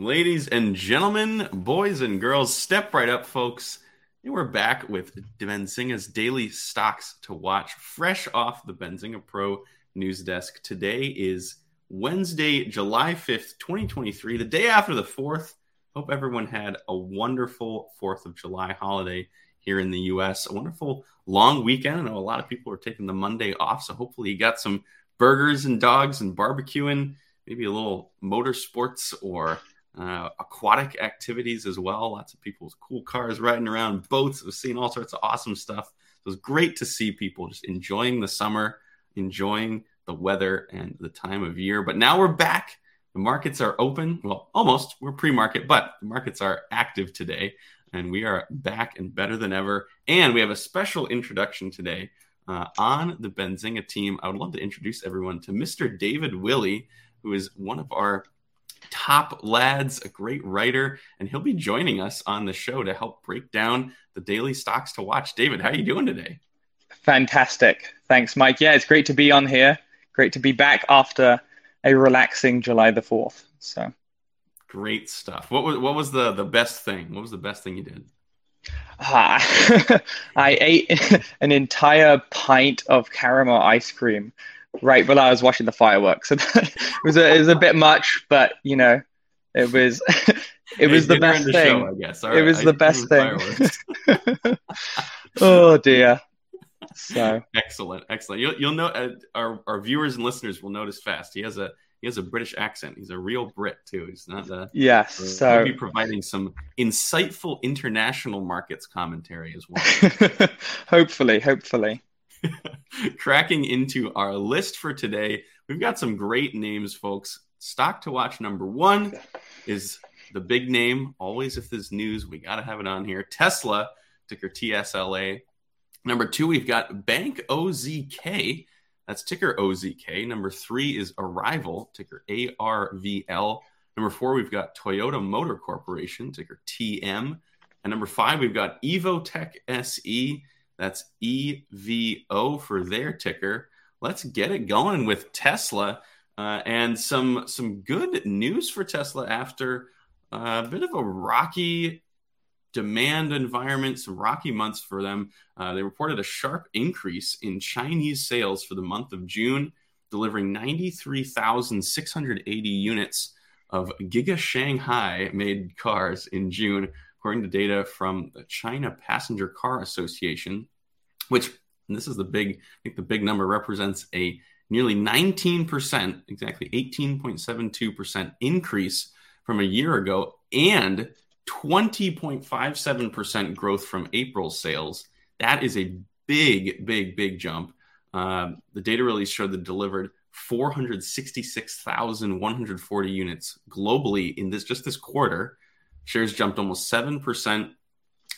Ladies and gentlemen, boys and girls, step right up, folks. And we're back with Benzinga's daily stocks to watch, fresh off the Benzinga Pro news desk. Today is Wednesday, July 5th, 2023, the day after the 4th. Hope everyone had a wonderful 4th of July holiday here in the US. A wonderful long weekend. I know a lot of people are taking the Monday off, so hopefully you got some burgers and dogs and barbecuing, maybe a little motorsports or uh, aquatic activities as well. Lots of people with cool cars riding around, boats. We've seen all sorts of awesome stuff. It was great to see people just enjoying the summer, enjoying the weather and the time of year. But now we're back. The markets are open. Well, almost. We're pre market, but the markets are active today. And we are back and better than ever. And we have a special introduction today uh, on the Benzinga team. I would love to introduce everyone to Mr. David Willie, who is one of our top lads, a great writer, and he'll be joining us on the show to help break down the daily stocks to watch. David, how are you doing today? Fantastic. Thanks, Mike. Yeah, it's great to be on here. Great to be back after a relaxing July the 4th. So great stuff. What was what was the the best thing? What was the best thing you did? Uh, I ate an entire pint of caramel ice cream right while I was watching the fireworks. it was a, it was a bit much, but you know, it was it was the best the thing. Show, I guess. All it right. was I the best thing. oh dear. So excellent, excellent. You'll you'll know uh, our our viewers and listeners will notice fast. He has a he has a British accent. He's a real Brit too. He's not a yes. Uh, so he'll be providing some insightful international markets commentary as well. hopefully, hopefully. Cracking into our list for today, we've got some great names, folks. Stock to watch number one is the big name. Always, if there's news, we got to have it on here. Tesla, ticker TSLA. Number two, we've got Bank OZK. That's ticker OZK. Number three is Arrival, ticker ARVL. Number four, we've got Toyota Motor Corporation, ticker TM. And number five, we've got Evotec SE, that's EVO for their ticker. Let's get it going with Tesla. Uh, and some some good news for Tesla after a bit of a rocky demand environment, some rocky months for them. Uh, they reported a sharp increase in Chinese sales for the month of June, delivering 93,680 units of Giga Shanghai made cars in June, according to data from the China Passenger Car Association, which this is the big, I think the big number represents a nearly 19%, exactly 18.72% increase from a year ago and 20.57% growth from April sales. That is a big, big, big jump. Uh, the data release showed that delivered 466,140 units globally in this just this quarter. Shares jumped almost 7%,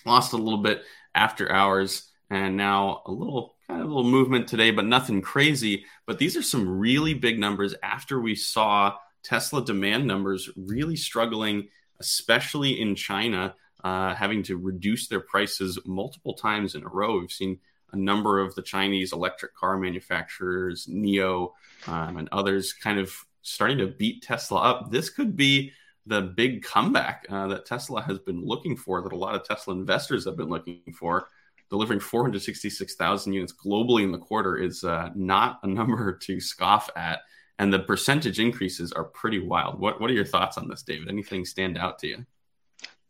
lost a little bit after hours, and now a little kind of a little movement today, but nothing crazy. But these are some really big numbers after we saw Tesla demand numbers really struggling, especially in China, uh, having to reduce their prices multiple times in a row. We've seen a number of the Chinese electric car manufacturers, NIO, um, and others kind of starting to beat Tesla up. This could be the big comeback uh, that Tesla has been looking for, that a lot of Tesla investors have been looking for. Delivering 466,000 units globally in the quarter is uh, not a number to scoff at. And the percentage increases are pretty wild. What, what are your thoughts on this, David? Anything stand out to you?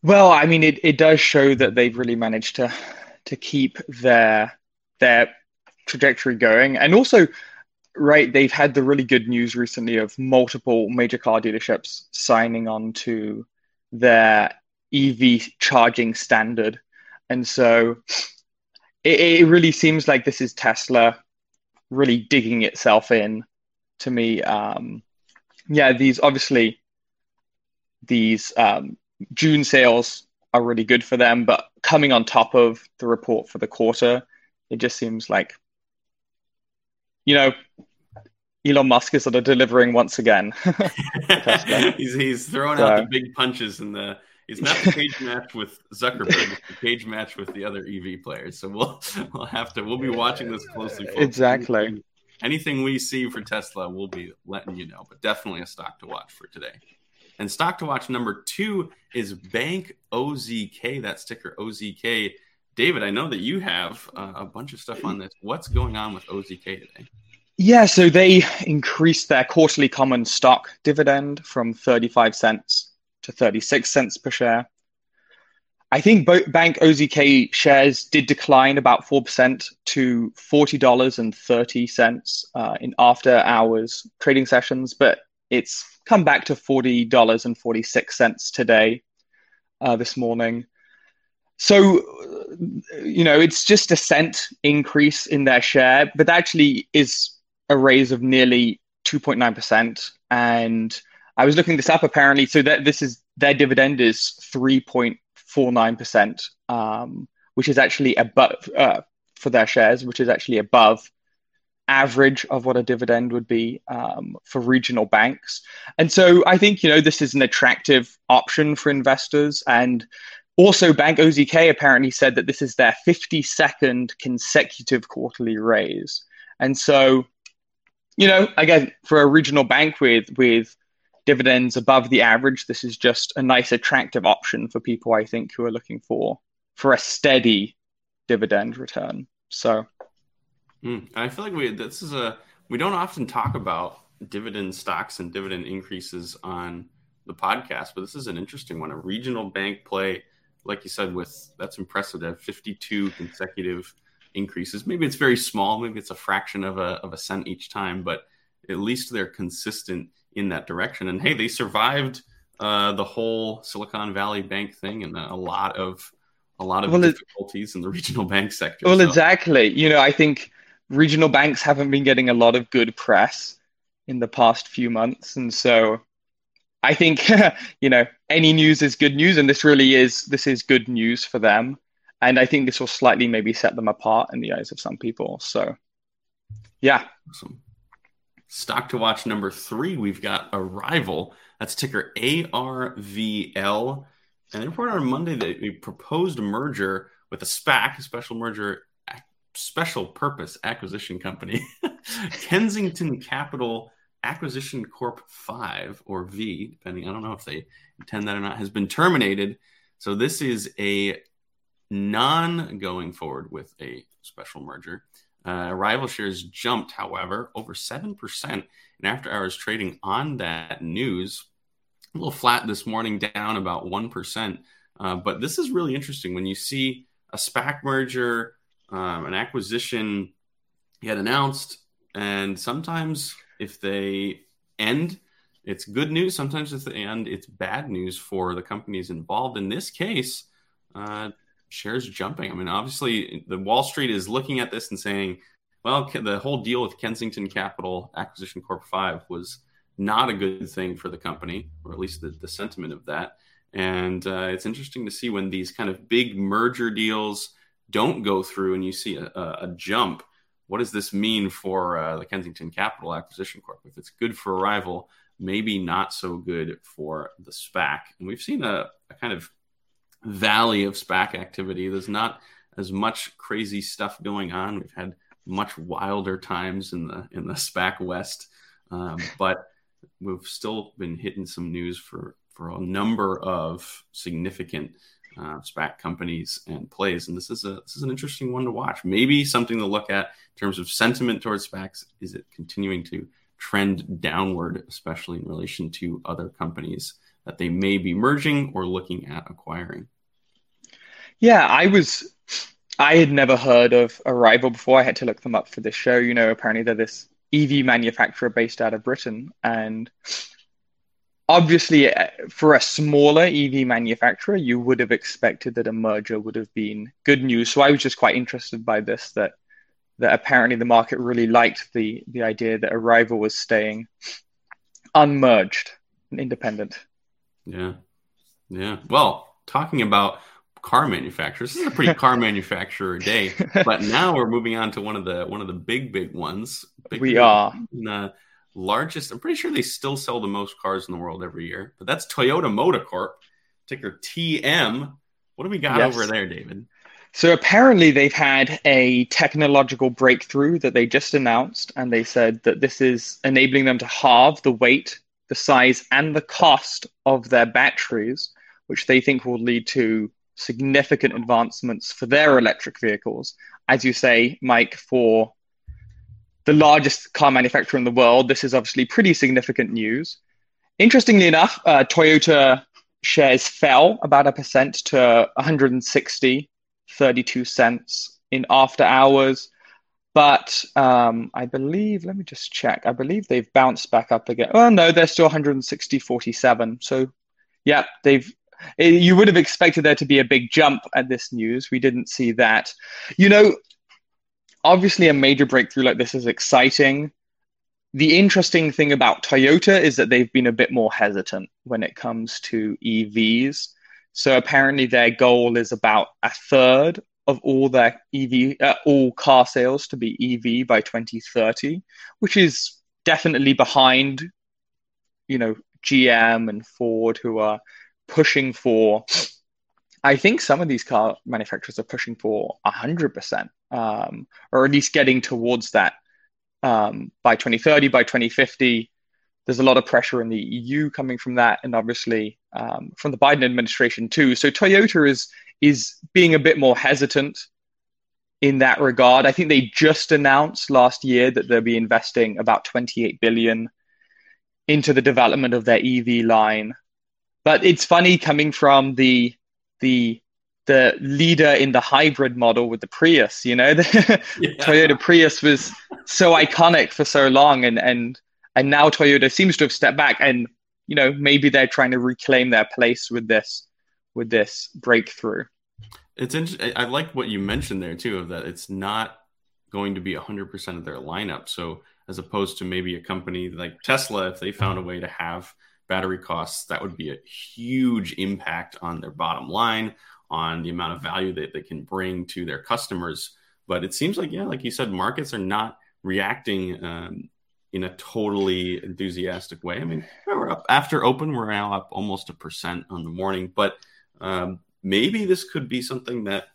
Well, I mean, it, it does show that they've really managed to to keep their their trajectory going, and also right, they've had the really good news recently of multiple major car dealerships signing on to their EV charging standard. And so it, it really seems like this is Tesla really digging itself in to me. Um, yeah, these obviously these um, June sales are really good for them, but coming on top of the report for the quarter, it just seems like you know Elon Musk is sort of delivering once again. he's he's throwing so. out the big punches in the. He's not the cage match with Zuckerberg. It's the cage match with the other EV players. So we'll we'll have to we'll be watching this closely. Folks. Exactly. Anything, anything we see for Tesla, we'll be letting you know. But definitely a stock to watch for today. And stock to watch number two is Bank OZK. That ticker OZK. David, I know that you have uh, a bunch of stuff on this. What's going on with OZK today? Yeah, so they increased their quarterly common stock dividend from 35 cents to 36 cents per share. I think Bank OZK shares did decline about 4% to $40.30 uh, in after hours trading sessions, but it's come back to $40.46 today, uh, this morning. So, you know, it's just a cent increase in their share, but actually is a raise of nearly 2.9%. And I was looking this up apparently. So that this is their dividend is 3.49%, um, which is actually above uh, for their shares, which is actually above average of what a dividend would be um, for regional banks. And so I think, you know, this is an attractive option for investors. And also, Bank OZK apparently said that this is their 52nd consecutive quarterly raise. And so, you know, again, for a regional bank with, with dividends above the average, this is just a nice, attractive option for people, I think, who are looking for, for a steady dividend return. So, Mm, I feel like we this is a we don't often talk about dividend stocks and dividend increases on the podcast, but this is an interesting one. A regional bank play, like you said, with that's impressive to have 52 consecutive increases. Maybe it's very small, maybe it's a fraction of a of a cent each time, but at least they're consistent in that direction. And hey, they survived uh, the whole Silicon Valley Bank thing and a lot of a lot of well, difficulties in the regional bank sector. Well, so. exactly. You know, I think regional banks haven't been getting a lot of good press in the past few months. And so I think, you know, any news is good news. And this really is, this is good news for them. And I think this will slightly maybe set them apart in the eyes of some people. So, yeah. Awesome. Stock to watch number three, we've got Arrival. That's ticker ARVL. And they reported on Monday that we proposed a merger with a SPAC, a special merger special purpose acquisition company, Kensington Capital Acquisition Corp 5 or V, depending, I don't know if they intend that or not, has been terminated. So this is a non going forward with a special merger. Uh, rival shares jumped, however, over 7% in after hours trading on that news. A little flat this morning, down about 1%. Uh, but this is really interesting when you see a SPAC merger um, an acquisition get announced, and sometimes if they end, it's good news. Sometimes if they end, it's bad news for the companies involved. In this case, uh, shares jumping. I mean, obviously, the Wall Street is looking at this and saying, well, the whole deal with Kensington Capital Acquisition Corp 5 was not a good thing for the company, or at least the, the sentiment of that. And uh, it's interesting to see when these kind of big merger deals don't go through and you see a, a jump, what does this mean for uh, the Kensington Capital Acquisition Corp? If it's good for Arrival, maybe not so good for the SPAC. And we've seen a, a kind of valley of SPAC activity. There's not as much crazy stuff going on. We've had much wilder times in the in the SPAC West, um, but we've still been hitting some news for for a number of significant uh, SPAC companies and plays. And this is a this is an interesting one to watch. Maybe something to look at in terms of sentiment towards SPACs. Is it continuing to trend downward, especially in relation to other companies that they may be merging or looking at acquiring? Yeah, I was. I had never heard of Arrival before. I had to look them up for this show. You know, apparently they're this EV manufacturer based out of Britain, and obviously uh, for a smaller EV manufacturer, you would have expected that a merger would have been good news. So I was just quite interested by this that that apparently the market really liked the the idea that Arrival was staying unmerged and independent. Yeah. Yeah. Well, talking about car manufacturers, this is a pretty car manufacturer day. But now we're moving on to one of the one of the big big ones. Big, we are. In, uh, largest. I'm pretty sure they still sell the most cars in the world every year, but that's Toyota Motor Corp, ticker TM. What do we got yes. over there, David? So apparently they've had a technological breakthrough that they just announced, and they said that this is enabling them to halve the weight the size and the cost of their batteries, which they think will lead to significant advancements for their electric vehicles. As you say, Mike, for the largest car manufacturer in the world, this is obviously pretty significant news. Interestingly enough, uh, Toyota shares fell about a percent to 160, 32 cents in after hours. But um, I believe, let me just check. I believe they've bounced back up again. Oh, no, they're still 160, 47. So, yeah, they've. Eh, you would have expected there to be a big jump at this news. We didn't see that. You know, obviously, a major breakthrough like this is exciting. The interesting thing about Toyota is that they've been a bit more hesitant when it comes to EVs. So apparently, their goal is about a third of all their EV, uh, all car sales to be EV by 2030, which is definitely behind, you know, GM and Ford, who are pushing for. I think some of these car manufacturers are pushing for 100%, um, or at least getting towards that um, by 2030, by 2050. There's a lot of pressure in the EU coming from that, and obviously um, from the Biden administration too. So Toyota is is being a bit more hesitant in that regard. I think they just announced last year that they'll be investing about 28 billion into the development of their EV line. But it's funny coming from the the the leader in the hybrid model with the Prius, you know, the yeah. Toyota Prius was so iconic for so long and and and now Toyota seems to halve stepped back and you know maybe they're trying to reclaim their place with this with this breakthrough. It's interesting. I like what you mentioned there too, of that it's not going to be 100% of their lineup. So as opposed to maybe a company like Tesla, if they found a way to have battery costs, that would be a huge impact on their bottom line, on the amount of value that they can bring to their customers. But it seems like, yeah, like you said, markets are not reacting um, in a totally enthusiastic way. I mean, we're up after open, we're now up almost a percent on the morning, but um, maybe this could be something that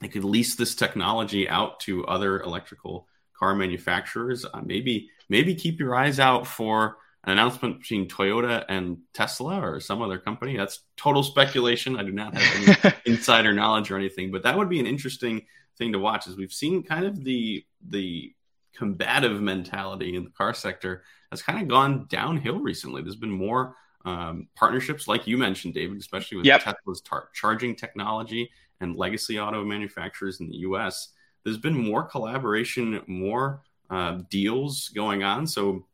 they could lease this technology out to other electrical car manufacturers. Uh, maybe maybe keep your eyes out for an announcement between Toyota and Tesla or some other company. That's total speculation. I do not have any insider knowledge or anything, but that would be an interesting thing to watch. As we've seen, kind of the the combative mentality in the car sector has kind of gone downhill recently. There's been more um, partnerships, like you mentioned, David, especially with yep. Tesla's tar- charging technology and legacy auto manufacturers in the U.S. There's been more collaboration, more uh, deals going on. So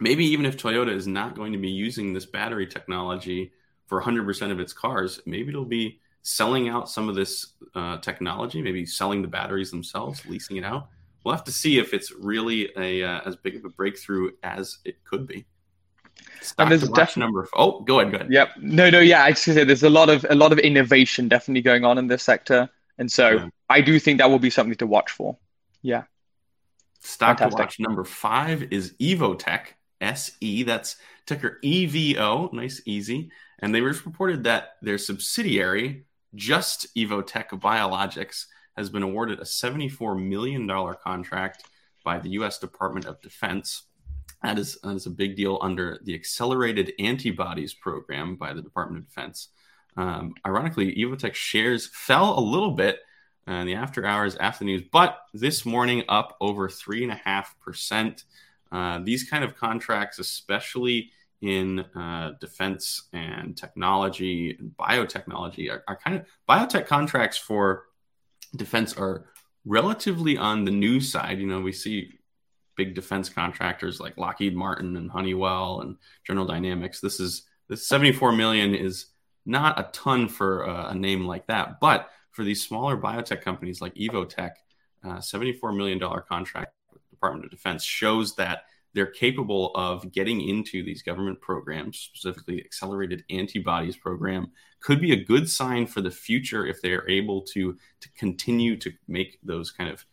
maybe even if Toyota is not going to be using this battery technology for 100% of its cars, maybe it'll be selling out some of this uh, technology, maybe selling the batteries themselves, leasing it out. We'll have to see if it's really a uh, as big of a breakthrough as it could be. and there's definitely number. oh, go ahead. Go ahead. Yep. No, no. Yeah, I just say there's a lot of a lot of innovation definitely going on in this sector, and so yeah. I do think that will be something to watch for. Yeah. Stock Fantastic. to watch number five is Evotec SE. That's ticker EVO. Nice, easy. And they reported that their subsidiary, Just Evotec Biologics, has been awarded a $74 million contract by the U.S. Department of Defense that is, that is a big deal under the Accelerated Antibodies Program by the Department of Defense. Um, ironically, Evotec shares fell a little bit in the after hours after the news, but this morning up over 3.5%. Uh, these kind of contracts, especially in uh, defense and technology and biotechnology, are, are kind of biotech contracts for defense are relatively on the new side. You know, we see big defense contractors like Lockheed Martin and Honeywell and General Dynamics. This is this 74 million is not a ton for a, a name like that, but for these smaller biotech companies like Evotec, uh, 74 million dollar contract with the Department of Defense shows that they're capable of getting into these government programs, specifically accelerated antibodies program, could be a good sign for the future if they are able to to continue to make those kind of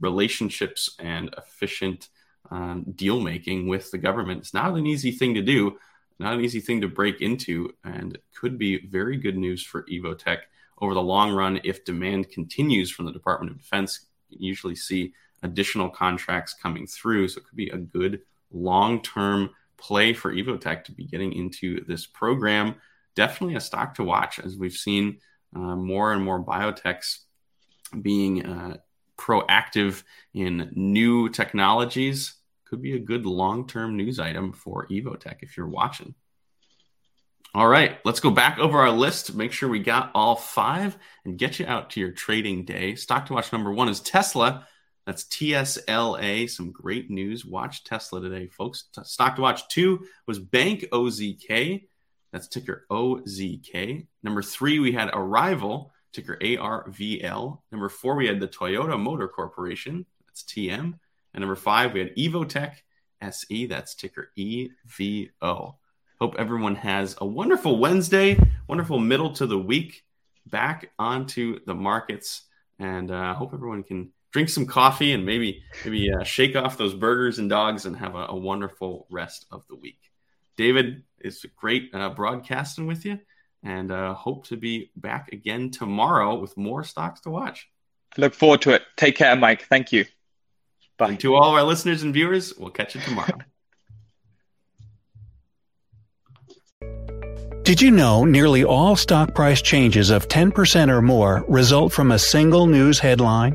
relationships and efficient um, deal making with the government. It's not an easy thing to do, not an easy thing to break into, and could be very good news for Evotec over the long run if demand continues from the Department of Defense. You usually see additional contracts coming through, so it could be a good long term play for Evotec to be getting into this program. Definitely a stock to watch as we've seen uh, more and more biotechs being uh, proactive in new technologies. Could be a good long term news item for Evotec if you're watching. All right, let's go back over our list, make sure we got all five, and get you out to your trading day. Stock to watch number one is Tesla. That's TSLA. Some great news. Watch Tesla today, folks. Stock to watch two was Bank OZK. That's ticker OZK. Number three, we had Arrival, ticker ARVL. Number four, we had the Toyota Motor Corporation. That's TM. And number five, we had Evotec SE. That's ticker EVO. Hope everyone has a wonderful Wednesday, wonderful middle to the week. Back onto the markets, and uh, hope everyone can drink some coffee and maybe maybe uh, shake off those burgers and dogs and have a, a wonderful rest of the week. David, it's great uh, broadcasting with you, and uh, hope to be back again tomorrow with more stocks to watch. Look forward to it. Take care, Mike. Thank you. Bye. And to all of our listeners and viewers, we'll catch you tomorrow. Did you know nearly all stock price changes of 10% or more result from a single news headline?